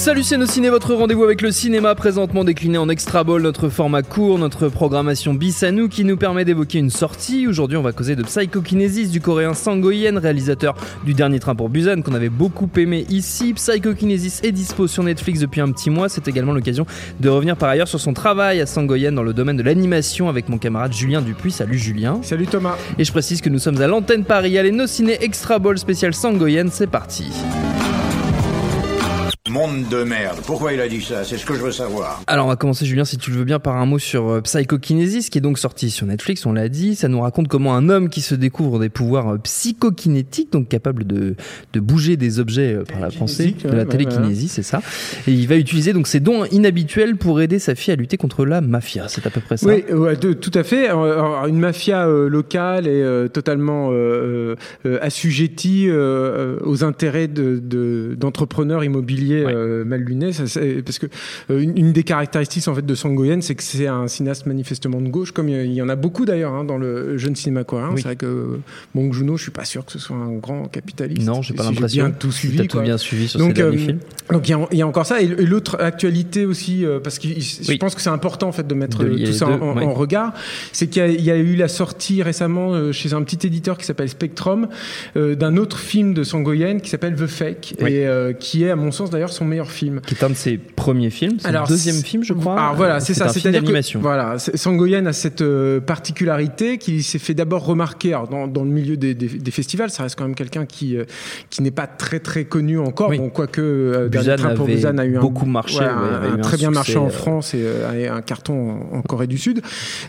Salut c'est nos ciné, votre rendez-vous avec le cinéma présentement décliné en extra ball, notre format court, notre programmation bis à nous qui nous permet d'évoquer une sortie. Aujourd'hui on va causer de Psychokinesis du coréen Sangoyen, réalisateur du dernier train pour Busan qu'on avait beaucoup aimé ici. Psychokinesis est dispo sur Netflix depuis un petit mois, c'est également l'occasion de revenir par ailleurs sur son travail à Sangoyen dans le domaine de l'animation avec mon camarade Julien Dupuis. Salut Julien. Salut Thomas. Et je précise que nous sommes à l'antenne Paris, allez nos ciné extra ball spécial Sangoyen, c'est parti. Monde de merde. Pourquoi il a dit ça? C'est ce que je veux savoir. Alors on va commencer Julien si tu le veux bien par un mot sur euh, Psychokinesis qui est donc sorti sur Netflix, on l'a dit, ça nous raconte comment un homme qui se découvre des pouvoirs euh, psychokinétiques, donc capable de, de bouger des objets euh, par la pensée, de la télékinésie, c'est ça. Et il va utiliser donc ses dons inhabituels pour aider sa fille à lutter contre la mafia, c'est à peu près ça. Oui, ouais, de- tout à fait. Alors, Une mafia euh, locale et euh, totalement euh, euh, assujettie euh, aux intérêts de- de- d'entrepreneurs Ouais. euh, mal. Ça, c'est- parce que euh, une, une des caractéristiques en fait de Sangoyen, c'est que c'est un cinéaste manifestement de gauche, comme il y en a beaucoup d'ailleurs hein, dans le jeune cinéma coréen. Oui. C'est vrai que Bong Joon-ho, je suis pas sûr que ce soit un grand capitaliste. Non, j'ai pas Si l'impression. bien tout suivi. t'as tout bien suivi sur Donc, ces derniers euh, films. Donc il y, a- il y a encore ça et, l'autre actualité aussi euh, parce que je Oui. pense que c'est important en fait de mettre De euh, tout ça deux, en, regard, c'est qu'il y, a- il y a eu la sortie récemment euh, chez un petit éditeur qui s'appelle Spectrum euh, d'un autre film de Sangoyen qui s'appelle The Fake Oui. et euh, qui est à mon sens d'ailleurs son meilleur film. Qui est un de ses premiers films, c'est le deuxième c'est- film je crois. Alors voilà, c'est ça, que d'animation. voilà, c'est- Sangoyen a cette euh, particularité qui s'est fait d'abord remarquer alors, dans, dans le milieu des, des- des festivals. Ça reste quand même quelqu'un qui euh, qui n'est pas très très connu encore. Oui. Bon, quoique euh, Busan Train pour Busan a eu un, beaucoup marché, ouais, un- avait eu un un très bien marché en euh, France et, un carton en, en Corée du Sud.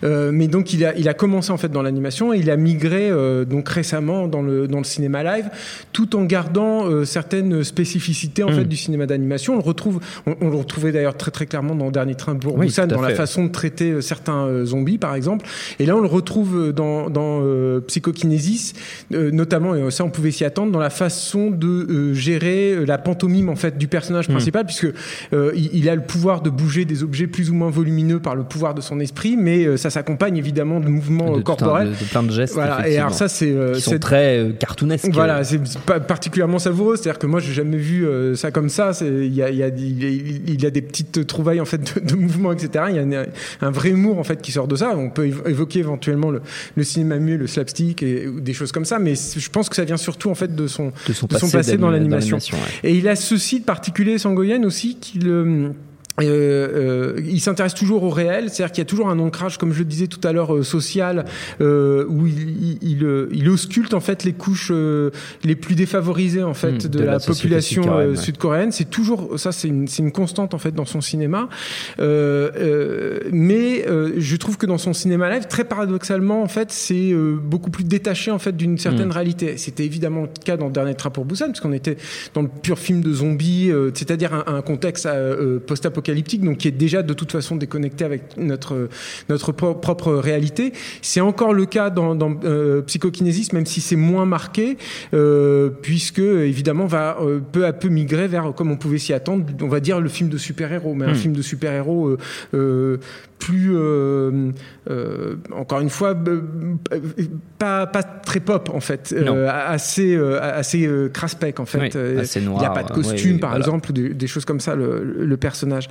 Mais donc il a il a commencé en fait dans l'animation et il a migré donc récemment dans le dans le cinéma live, tout en gardant certaines spécificités en Mm. fait du cinéma d'animation. On le retrouve, on, on le retrouvait d'ailleurs très très clairement dans Dernier Train pour Oui, Busan dans la façon de traiter euh, certains euh, zombies par exemple. Et là on le retrouve euh, dans dans euh, Psychokinesis, euh, notamment et ça on pouvait s'y attendre dans la façon de euh, gérer la pantomime en fait du personnage Mm. principal puisque euh, il, il a le pouvoir de bouger des objets plus ou moins volumineux par le pouvoir de son esprit, mais ça s'accompagne évidemment de mouvements de, corporels. de- de plein de gestes. Voilà. Et alors ça c'est c'est- très cartoonesques. voilà, c'est particulièrement savoureux. C'est-à-dire que moi, j'ai jamais vu ça comme ça. Il y a, il y a, il y des petites trouvailles en fait de, de mouvements, etc. Il y a un, un vrai humour en fait qui sort de ça. On peut évo- évoquer éventuellement le, le cinéma muet, le slapstick et ou des choses comme ça. Mais je pense que ça vient surtout en fait de son de son de son passé, dans l'animation. ouais. et il a ceci de particulier, Sangoyen aussi, qu'il euh, euh, euh, il s'intéresse toujours au réel, c'est-à-dire qu'il y a toujours un ancrage, comme je le disais tout à l'heure, euh, social, euh, où il, il, il, euh, il ausculte en fait les couches euh, les plus défavorisées en fait Hmm, de, de la, population sud-coréenne, ouais. C'est toujours ça, c'est une, c'est une constante en fait dans son cinéma. Euh, euh, mais euh, je trouve que dans son cinéma live, très paradoxalement, en fait, c'est euh, beaucoup plus détaché en fait d'une certaine Mm. réalité. C'était évidemment le cas dans Dernier Train pour Busan, puisqu'on était dans le pur film de zombies, euh, c'est-à-dire un, un contexte euh, post-apocalyptique, donc qui est déjà de toute façon déconnecté avec notre notre pro- propre réalité. C'est encore le cas dans, dans euh, Psychokinésis, même si c'est moins marqué, euh, puisque évidemment va euh, peu à peu migrer vers, comme on pouvait s'y attendre, on va dire le film de super-héros, mais un Mm. film de super-héros plus, encore une fois, pas, pas très pop en fait, assez, assez craspec en fait. Oui, il noir, n'a pas de costume oui, par voilà. exemple, des, des choses comme ça, le, le personnage.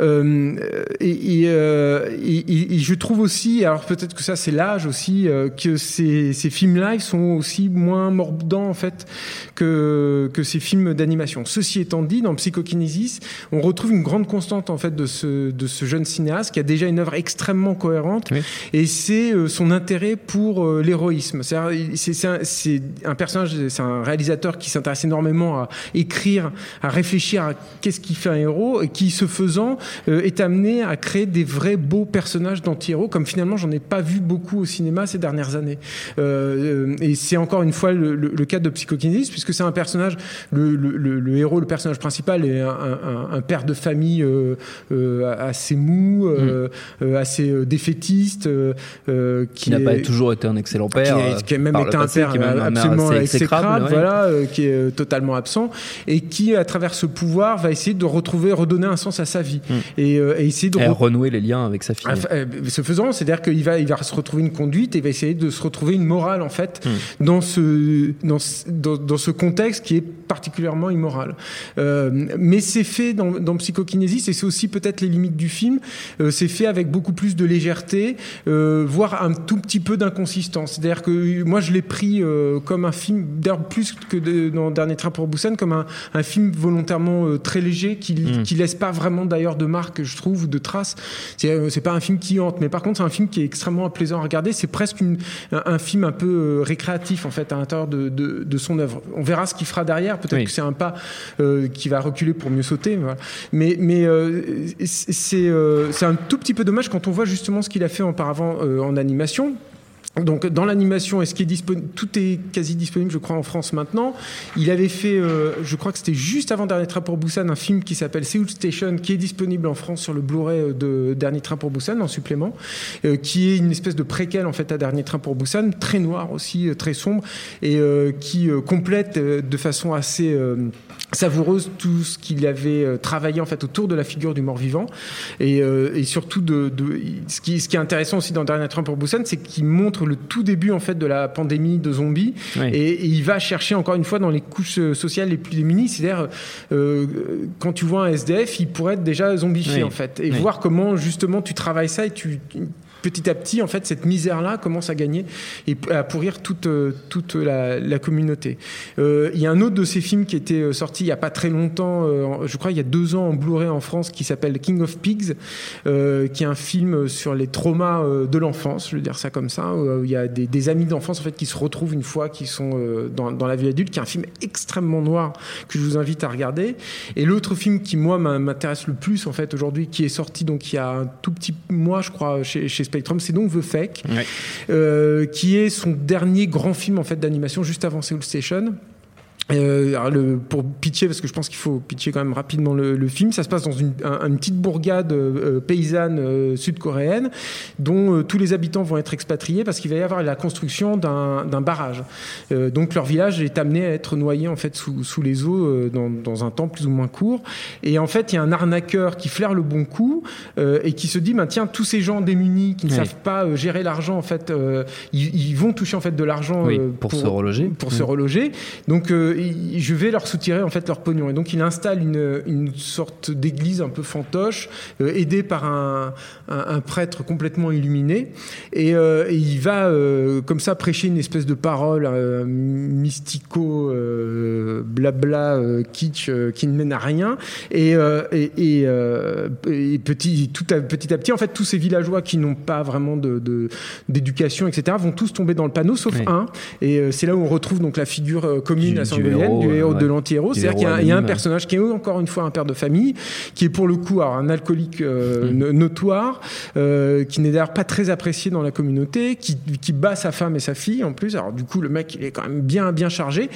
Euh, et, et, je trouve aussi, alors peut-être que ça c'est l'âge aussi, que ces, ces films live sont aussi moins mordants en fait que, que ces films d'animation. Ceci étant dit, dans Psychokinesis, on retrouve une grande constante en fait de ce, de ce jeune cinéaste qui a déjà une œuvre extrêmement cohérente et c'est son intérêt pour l'héroïsme. C'est un, un personnage, c'est un réalisateur qui s'intéresse énormément à écrire, à réfléchir à qu'est-ce qui fait un héros et qui, ce faisant, euh, est amené à créer des vrais beaux personnages d'anti-héros, comme finalement j'en ai pas vu beaucoup au cinéma ces dernières années. Euh, et c'est encore une fois le, le, cas de Psychokinesis, puisque c'est un personnage, le, le, héros, le personnage principal est un, un, père de famille euh, assez mou, mm. assez défaitiste, qui n'a pas toujours été un excellent père, qui, a même été un père absolument exécrable, voilà, qui est totalement absent et qui, à travers ce pouvoir, va essayer de retrouver, redonner un sens à sa vie mm. et, euh, et, essayer de renouer les liens avec sa fille. Euh, ce faisant, c'est-à-dire qu'il va, il va se retrouver une conduite et il va essayer de se retrouver une morale en fait mm. dans ce dans, dans, ce contexte qui est particulièrement immoral. Euh, mais c'est fait dans, dans Psychokinésis et c'est aussi peut-être les limites du film. c'est fait avec beaucoup plus de légèreté, voire un tout petit peu d'inconsistance. C'est-à-dire que moi je l'ai pris comme un film, d'ailleurs plus que de, dans Dernier Train pour Busan, comme un, un film volontairement très léger qui, mm. qui laisse pas vraiment d'ailleurs de marque, je trouve, ou de traces. C'est, euh, c'est pas un film qui hante, mais par contre c'est un film qui est extrêmement plaisant à regarder. C'est presque une, un, film un peu euh, récréatif en fait à l'intérieur de, de, de, son œuvre. On verra ce qu'il fera derrière. Peut-être que c'est un pas qui va reculer pour mieux sauter. Mais, mais c'est, c'est un tout petit peu dommage quand on voit justement ce qu'il a fait auparavant en animation donc dans l'animation, Tout est quasi disponible, je crois, en France maintenant. Il avait fait, euh, je crois que c'était juste avant Dernier Train pour Busan, un film qui s'appelle Seoul Station, qui est disponible en France sur le Blu-ray euh, de Dernier Train pour Busan en supplément, euh, qui est une espèce de préquel en fait à Dernier Train pour Busan, très noir aussi, très sombre, et qui complète de façon assez savoureuse tout ce qu'il avait travaillé en fait autour de la figure du mort-vivant, et, et, surtout de, de ce, qui, ce qui est intéressant aussi dans Dernier Train pour Busan, c'est qu'il montre le tout début en fait de la pandémie de zombies. Et, il va chercher encore une fois dans les couches euh, sociales les plus démunies. C'est-à-dire euh, quand tu vois un SDF, il pourrait être déjà zombifié en fait. Et voir comment justement tu travailles ça et tu petit à petit, en fait, cette misère-là commence à gagner et à pourrir toute, euh, toute la, communauté. Euh, il y a un autre de ces films qui était euh, sorti il n'y a pas très longtemps, je crois il y a deux ans en Blu-ray en France, qui s'appelle King of Pigs, qui est un film sur les traumas de l'enfance, je veux dire ça comme ça, où il y a des, amis d'enfance en fait qui se retrouvent une fois, qui sont dans, dans, la vie adulte, qui est un film extrêmement noir que je vous invite à regarder. Et l'autre film qui moi m'intéresse le plus en fait aujourd'hui, qui est sorti donc il y a un tout petit mois, je crois, chez, chez Spectrum, c'est donc The Fake, euh, qui est son dernier grand film en fait d'animation juste avant Seoul Station. Euh, le, pour pitcher, parce que je pense qu'il faut pitcher quand même rapidement le, le film, ça se passe dans une, une petite bourgade euh, paysanne euh, sud-coréenne dont euh, tous les habitants vont être expatriés parce qu'il va y avoir la construction d'un barrage. donc leur village est amené à être noyé en fait sous, sous les eaux dans, dans, un temps plus ou moins court. Et en fait, il y a un arnaqueur qui flaire le bon coup et qui se dit, bah, tiens, tous ces gens démunis qui ne savent pas gérer l'argent, en fait, ils, ils, vont toucher en fait de l'argent pour, pour, se reloger. Pour se reloger. Donc je vais leur soutirer en fait leur pognon. Et donc il installe une, une sorte d'église un peu fantoche, euh, aidé par un, un, prêtre complètement illuminé. Et, euh, il va euh, comme ça prêcher une espèce de parole mystico, blabla, kitsch, qui ne mène à rien. Et, et, et, petit, tout à, petit à petit, en fait, tous ces villageois qui n'ont pas vraiment de, d'éducation, etc., vont tous tomber dans le panneau, sauf un. Et c'est là où on retrouve donc la figure commune à du héros de l'anti-héros. C'est-à-dire qu'il y, a un personnage qui est encore une fois un père de famille, qui est pour le coup un alcoolique euh, mm. notoire, euh, qui n'est d'ailleurs pas très apprécié dans la communauté, qui, qui, bat sa femme et sa fille en plus. Alors du coup, le mec, il est quand même bien, bien chargé.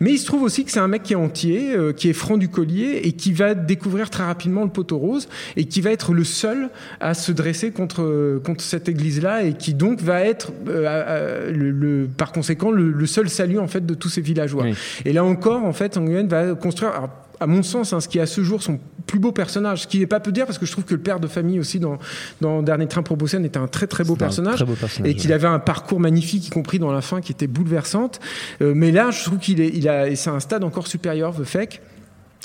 Mais il se trouve aussi que c'est un mec qui est entier, euh, qui est franc du collier et qui va découvrir très rapidement le poteau rose et qui va être le seul à se dresser contre, contre cette église-là et qui donc va être, le, par conséquent, le, seul salut en fait de tous ces villageois. Et là encore, en fait, Nguyen va construire, à mon sens, hein, ce qui est à ce jour son plus beau personnage, ce qui n'est pas peu dire parce que je trouve que le père de famille aussi dans, dans Dernier Train pour Busan était un très très beau, personnage, et qu'il avait un parcours magnifique, y compris dans la fin qui était bouleversante. Euh, mais là, je trouve qu'il est, il a, c'est un stade encore supérieur, The Fake.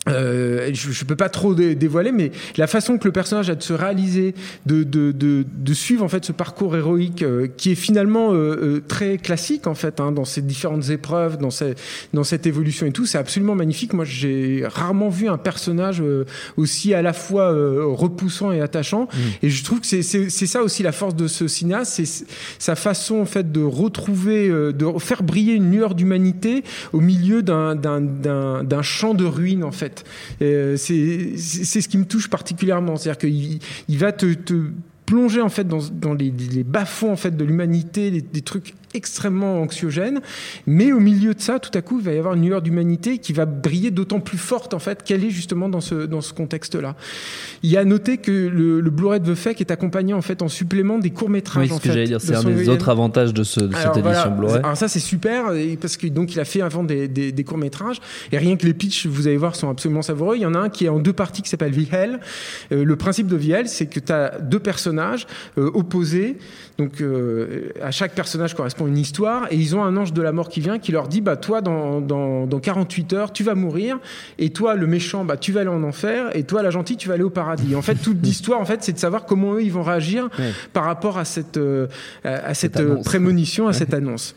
Euh, je, je peux pas trop dévoiler, mais la façon que le personnage a de se réaliser, de, de, de, de suivre en fait ce parcours héroïque euh, qui est finalement euh, euh, très classique en fait hein, dans ces différentes épreuves, dans, ces, dans cette évolution et tout, c'est absolument magnifique. Moi, j'ai rarement vu un personnage aussi à la fois repoussant et attachant, mmh. et je trouve que c'est ça aussi la force de ce cinéaste, c'est sa façon en fait de retrouver, de faire briller une lueur d'humanité au milieu d'un champ de ruines en fait. C'est ce qui me touche particulièrement. C'est-à-dire qu'il il va te, plonger en fait dans, les bas-fonds en fait de l'humanité, des trucs extrêmement anxiogène. Mais au milieu de ça, tout à coup, il va y avoir une lueur d'humanité qui va briller d'autant plus forte, en fait, qu'elle est justement dans ce, dans ce contexte-là. Il y a à noter que le, le Blu-ray de The Fake est accompagné, en fait, en supplément des courts-métrages. Oui, ce que j'allais dire, c'est un des autres avantages de, ce, de cette édition Blu-ray. Alors ça, c'est super, parce que donc il a fait avant des, des, des courts-métrages. Et rien que les pitchs, vous allez voir, sont absolument savoureux. Il y en a un qui est en deux parties qui s'appelle Hell. Euh, le principe de Hell, c'est que tu as deux personnages euh, opposés. Donc, euh, à chaque personnage correspond une histoire et ils ont un ange de la mort qui vient qui leur dit bah toi dans, dans, dans 48 heures tu vas mourir et toi le méchant bah tu vas aller en enfer et toi la gentille tu vas aller au paradis. en fait toute l'histoire en fait c'est de savoir comment eux ils vont réagir par rapport à cette euh, à cette, cette prémonition à cette annonce.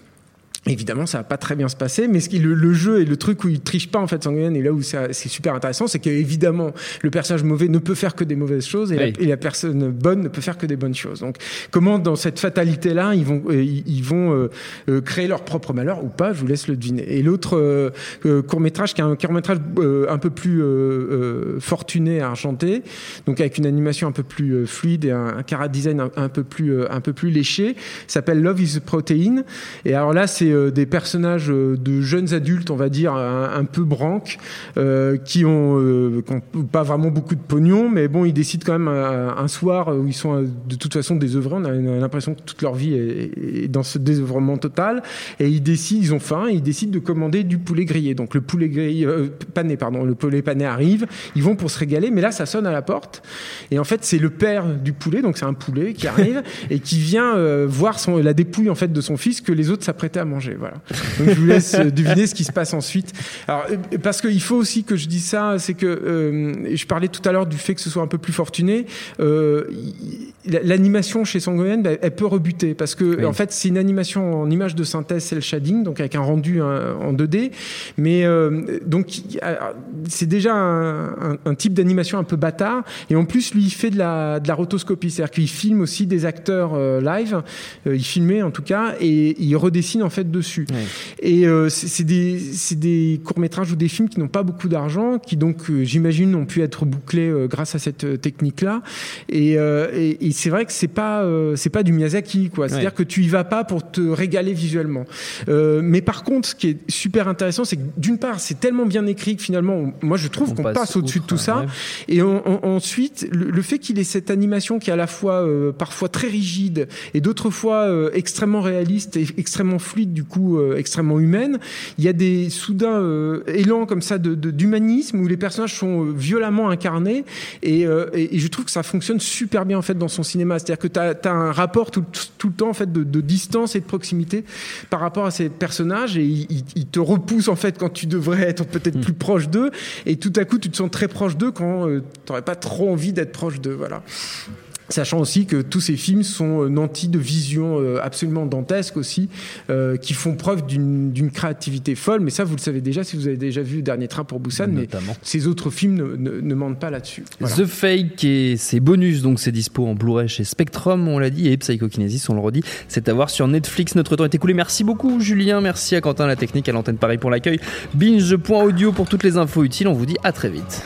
Évidemment, ça va pas très bien se passer, mais ce qui, le, le, jeu et le truc où il triche pas en fait Sangoyan et là où c'est super intéressant, c'est qu'évidemment le personnage mauvais ne peut faire que des mauvaises choses et, la, et, la, personne bonne ne peut faire que des bonnes choses. Donc, comment dans cette fatalité là, ils vont euh, ils vont euh, euh, créer leur propre malheur ou pas Je vous laisse le deviner. Et l'autre euh, euh court métrage qui est un court métrage un peu plus fortuné, argenté, donc avec une animation un peu plus fluide et un, un cara design un, un, peu plus un peu plus léché, s'appelle Love is a Protein. Et alors là, c'est euh, des personnages euh, de jeunes adultes, on va dire, un, peu branques, euh, qui ont, pas vraiment beaucoup de pognon, mais bon, ils décident quand même un, soir où ils sont de toute façon désœuvrés. On a, l'impression que toute leur vie est, dans ce désœuvrement total. Et ils décident, ils ont faim, et ils décident de commander du poulet grillé. Donc le poulet grillé, pané, pardon, le poulet pané arrive. Ils vont pour se régaler, mais là, ça sonne à la porte. Et en fait, c'est le père du poulet, donc c'est un poulet qui arrive et qui vient voir son, la dépouille en fait de son fils que les autres s'apprêtaient à manger. Voilà. Donc je vous laisse euh, deviner ce qui se passe ensuite. Alors, euh, parce qu'il faut aussi que je dise ça, c'est que euh, je parlais tout à l'heure du fait que ce soit un peu plus fortuné. L'animation chez Sangoyen, bah, elle peut rebuter parce que oui. en fait c'est une animation en image de synthèse cel shading, donc avec un rendu hein, en 2D. Mais euh, donc c'est déjà un, un, un type d'animation un peu bâtard. Et en plus, lui, il fait de la, de la rotoscopie, c'est-à-dire qu'il filme aussi des acteurs euh, live. il filmait en tout cas et il redessine en fait de dessus. Et euh, c'est des, des courts-métrages ou des films qui n'ont pas beaucoup d'argent, qui donc, euh, j'imagine, ont pu être bouclés euh, grâce à cette euh, technique-là. Et, euh, et, et c'est vrai que c'est pas, euh, c'est pas du Miyazaki, quoi. C'est-à-dire ouais. que tu y vas pas pour te régaler visuellement. mais par contre, ce qui est super intéressant, c'est que d'une part, c'est tellement bien écrit que finalement, on, moi, je trouve qu'on passe, passe au-dessus de tout ça. Ouais. Et on, on, ensuite, le, le, fait qu'il ait cette animation qui est à la fois parfois très rigide et d'autres fois extrêmement réaliste et extrêmement fluide du coup euh, extrêmement humaine. Il y a des soudains euh, élans comme ça d'humanisme où les personnages sont euh, violemment incarnés et, euh, et, et, je trouve que ça fonctionne super bien en fait dans son cinéma. C'est-à-dire que tu as, as, un rapport tout, tout, le temps en fait de, de, distance et de proximité par rapport à ces personnages et ils, ils te repoussent en fait quand tu devrais être peut-être mmh. plus proche d'eux et tout à coup tu te sens très proche d'eux quand euh, tu n'aurais pas trop envie d'être proche d'eux. Voilà. Sachant aussi que tous ces films sont euh, nantis de visions euh, absolument dantesques aussi, euh, qui font preuve d'une créativité folle. Mais ça, vous le savez déjà si vous avez déjà vu Dernier Train pour Busan. Notamment. Mais ces autres films ne, ne, ne mentent pas là-dessus. Voilà. The Fake et ses bonus, donc c'est dispo en Blu-ray chez Spectrum, on l'a dit, et Psychokinesis, on le redit, c'est à voir sur Netflix. Notre temps est écoulé. Merci beaucoup, Julien. Merci à Quentin La Technique, à l'antenne Paris pour l'accueil. Binge.audio pour toutes les infos utiles. On vous dit à très vite.